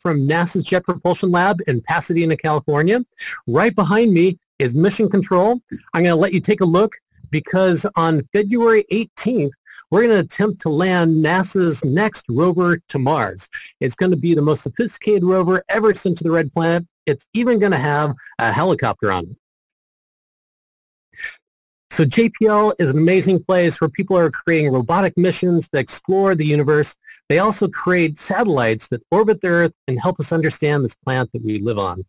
from NASA's Jet Propulsion Lab in Pasadena, California. Right behind me is Mission Control. I'm going to let you take a look because on February 18th, we're going to attempt to land NASA's next rover to Mars. It's going to be the most sophisticated rover ever sent to the Red Planet. It's even going to have a helicopter on it. So JPL is an amazing place where people are creating robotic missions that explore the universe. They also create satellites that orbit the Earth and help us understand this planet that we live on.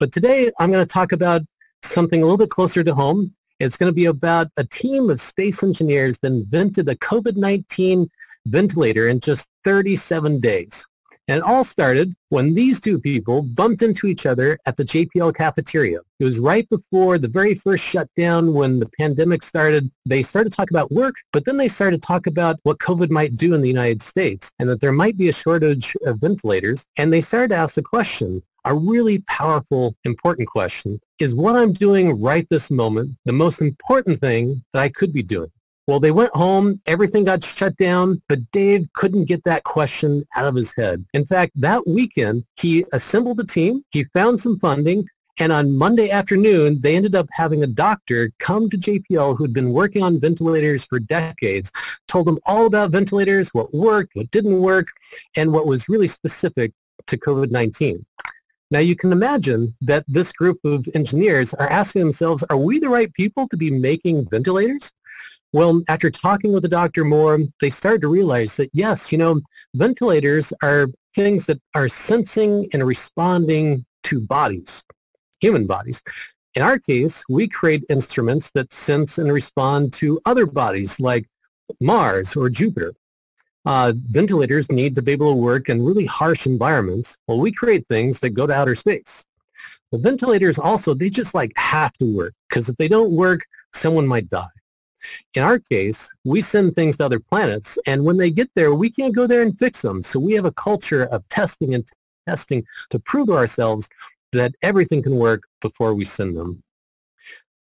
But today I'm going to talk about something a little bit closer to home. It's going to be about a team of space engineers that invented a COVID-19 ventilator in just 37 days. And it all started when these two people bumped into each other at the JPL cafeteria. It was right before the very first shutdown when the pandemic started. They started to talk about work, but then they started to talk about what COVID might do in the United States and that there might be a shortage of ventilators. And they started to ask the question, a really powerful, important question. Is what I'm doing right this moment the most important thing that I could be doing? Well, they went home, everything got shut down, but Dave couldn't get that question out of his head. In fact, that weekend, he assembled a team, he found some funding, and on Monday afternoon, they ended up having a doctor come to JPL who had been working on ventilators for decades, told them all about ventilators, what worked, what didn't work, and what was really specific to COVID-19. Now you can imagine that this group of engineers are asking themselves, are we the right people to be making ventilators? Well, after talking with the doctor more, they started to realize that yes, you know, ventilators are things that are sensing and responding to bodies, human bodies. In our case, we create instruments that sense and respond to other bodies like Mars or Jupiter uh, ventilators need to be able to work in really harsh environments. Well, we create things that go to outer space. The ventilators also, they just like have to work because if they don't work, someone might die. In our case, we send things to other planets, and when they get there, we can't go there and fix them. So we have a culture of testing and testing to prove to ourselves that everything can work before we send them.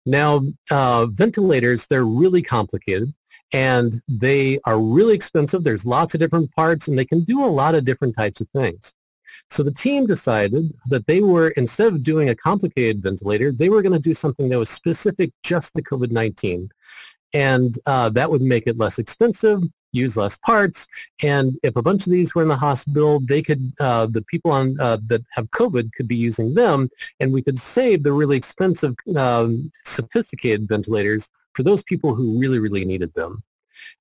Now, uh, ventilators, they're really complicated and they are really expensive. There's lots of different parts and they can do a lot of different types of things. So the team decided that they were, instead of doing a complicated ventilator, they were going to do something that was specific just to COVID-19. And uh, that would make it less expensive, use less parts, and if a bunch of these were in the hospital, they could, uh, the people on uh, that have COVID could be using them, and we could save the really expensive, um, sophisticated ventilators for those people who really, really needed them.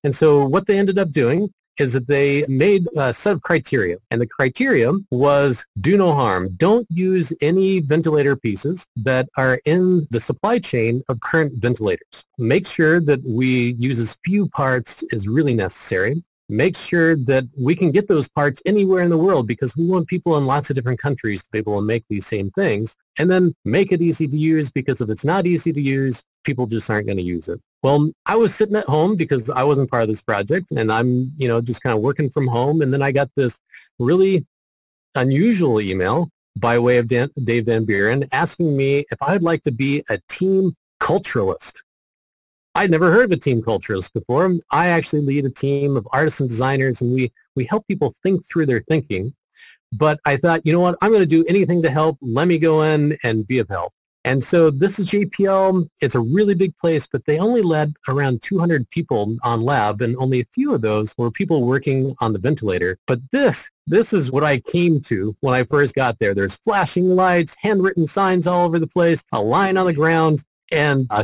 And so what they ended up doing is that they made a set of criteria. And the criteria was do no harm. Don't use any ventilator pieces that are in the supply chain of current ventilators. Make sure that we use as few parts as really necessary. Make sure that we can get those parts anywhere in the world because we want people in lots of different countries to be able to make these same things. And then make it easy to use because if it's not easy to use, people just aren't going to use it. Well, I was sitting at home because I wasn't part of this project and I'm, you know, just kind of working from home. And then I got this really unusual email by way of Dan, Dave Van Buren asking me if I'd like to be a team culturalist. I'd never heard of a team culturalist before. I actually lead a team of artists and designers and we, we help people think through their thinking. But I thought, you know what, I'm going to do anything to help. Let me go in and be of help. And so this is JPL. It's a really big place, but they only led around 200 people on lab, and only a few of those were people working on the ventilator. But this, this is what I came to when I first got there. There's flashing lights, handwritten signs all over the place, a line on the ground, and a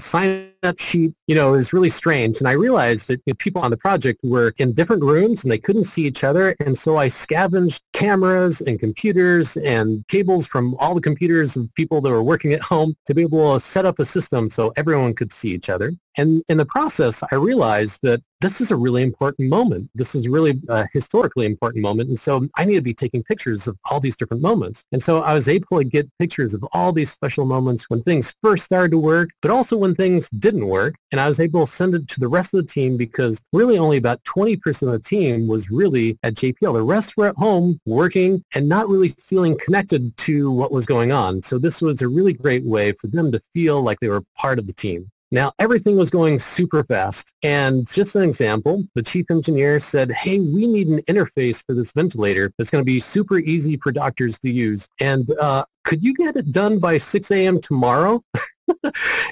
sheet, you know, is really strange. And I realized that you know, people on the project were in different rooms and they couldn't see each other. And so I scavenged cameras and computers and cables from all the computers of people that were working at home to be able to set up a system so everyone could see each other. And in the process, I realized that this is a really important moment. This is really a historically important moment. And so I need to be taking pictures of all these different moments. And so I was able to get pictures of all these special moments when things first started to work, but also when things didn't work. And I was able to send it to the rest of the team because really only about 20% of the team was really at JPL. The rest were at home working and not really feeling connected to what was going on. So this was a really great way for them to feel like they were part of the team. Now, everything was going super fast. And just an example, the chief engineer said, hey, we need an interface for this ventilator that's going to be super easy for doctors to use. And uh, could you get it done by 6 a.m. tomorrow?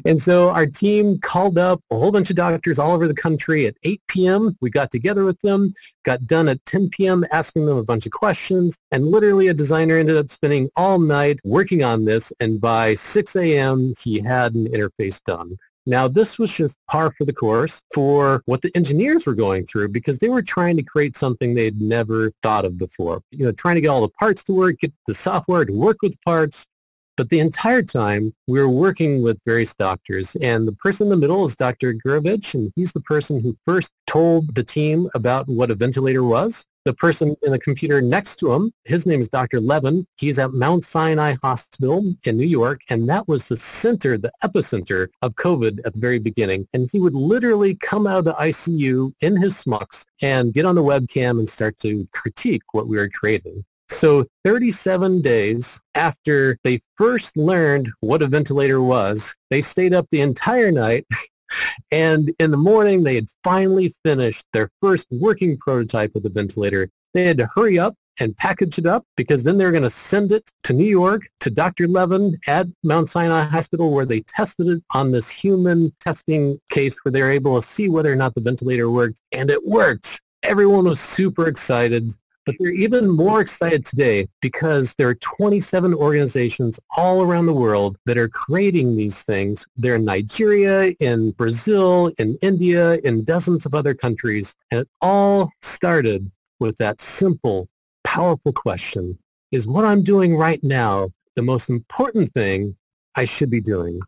and so our team called up a whole bunch of doctors all over the country at 8 p.m. We got together with them, got done at 10 p.m. asking them a bunch of questions, and literally a designer ended up spending all night working on this, and by 6 a.m. he had an interface done. Now, this was just par for the course for what the engineers were going through because they were trying to create something they'd never thought of before. You know, trying to get all the parts to work, get the software to work with parts, but the entire time, we were working with various doctors, and the person in the middle is Dr. Gurevich, and he's the person who first told the team about what a ventilator was. The person in the computer next to him, his name is Dr. Levin. He's at Mount Sinai Hospital in New York, and that was the center, the epicenter of COVID at the very beginning. And he would literally come out of the ICU in his smucks and get on the webcam and start to critique what we were creating. So 37 days after they first learned what a ventilator was, they stayed up the entire night. And in the morning, they had finally finished their first working prototype of the ventilator. They had to hurry up and package it up because then they're going to send it to New York to Dr. Levin at Mount Sinai Hospital where they tested it on this human testing case where they're able to see whether or not the ventilator worked. And it worked. Everyone was super excited. But they're even more excited today because there are 27 organizations all around the world that are creating these things. They're in Nigeria, in Brazil, in India, in dozens of other countries. And it all started with that simple, powerful question. Is what I'm doing right now the most important thing I should be doing?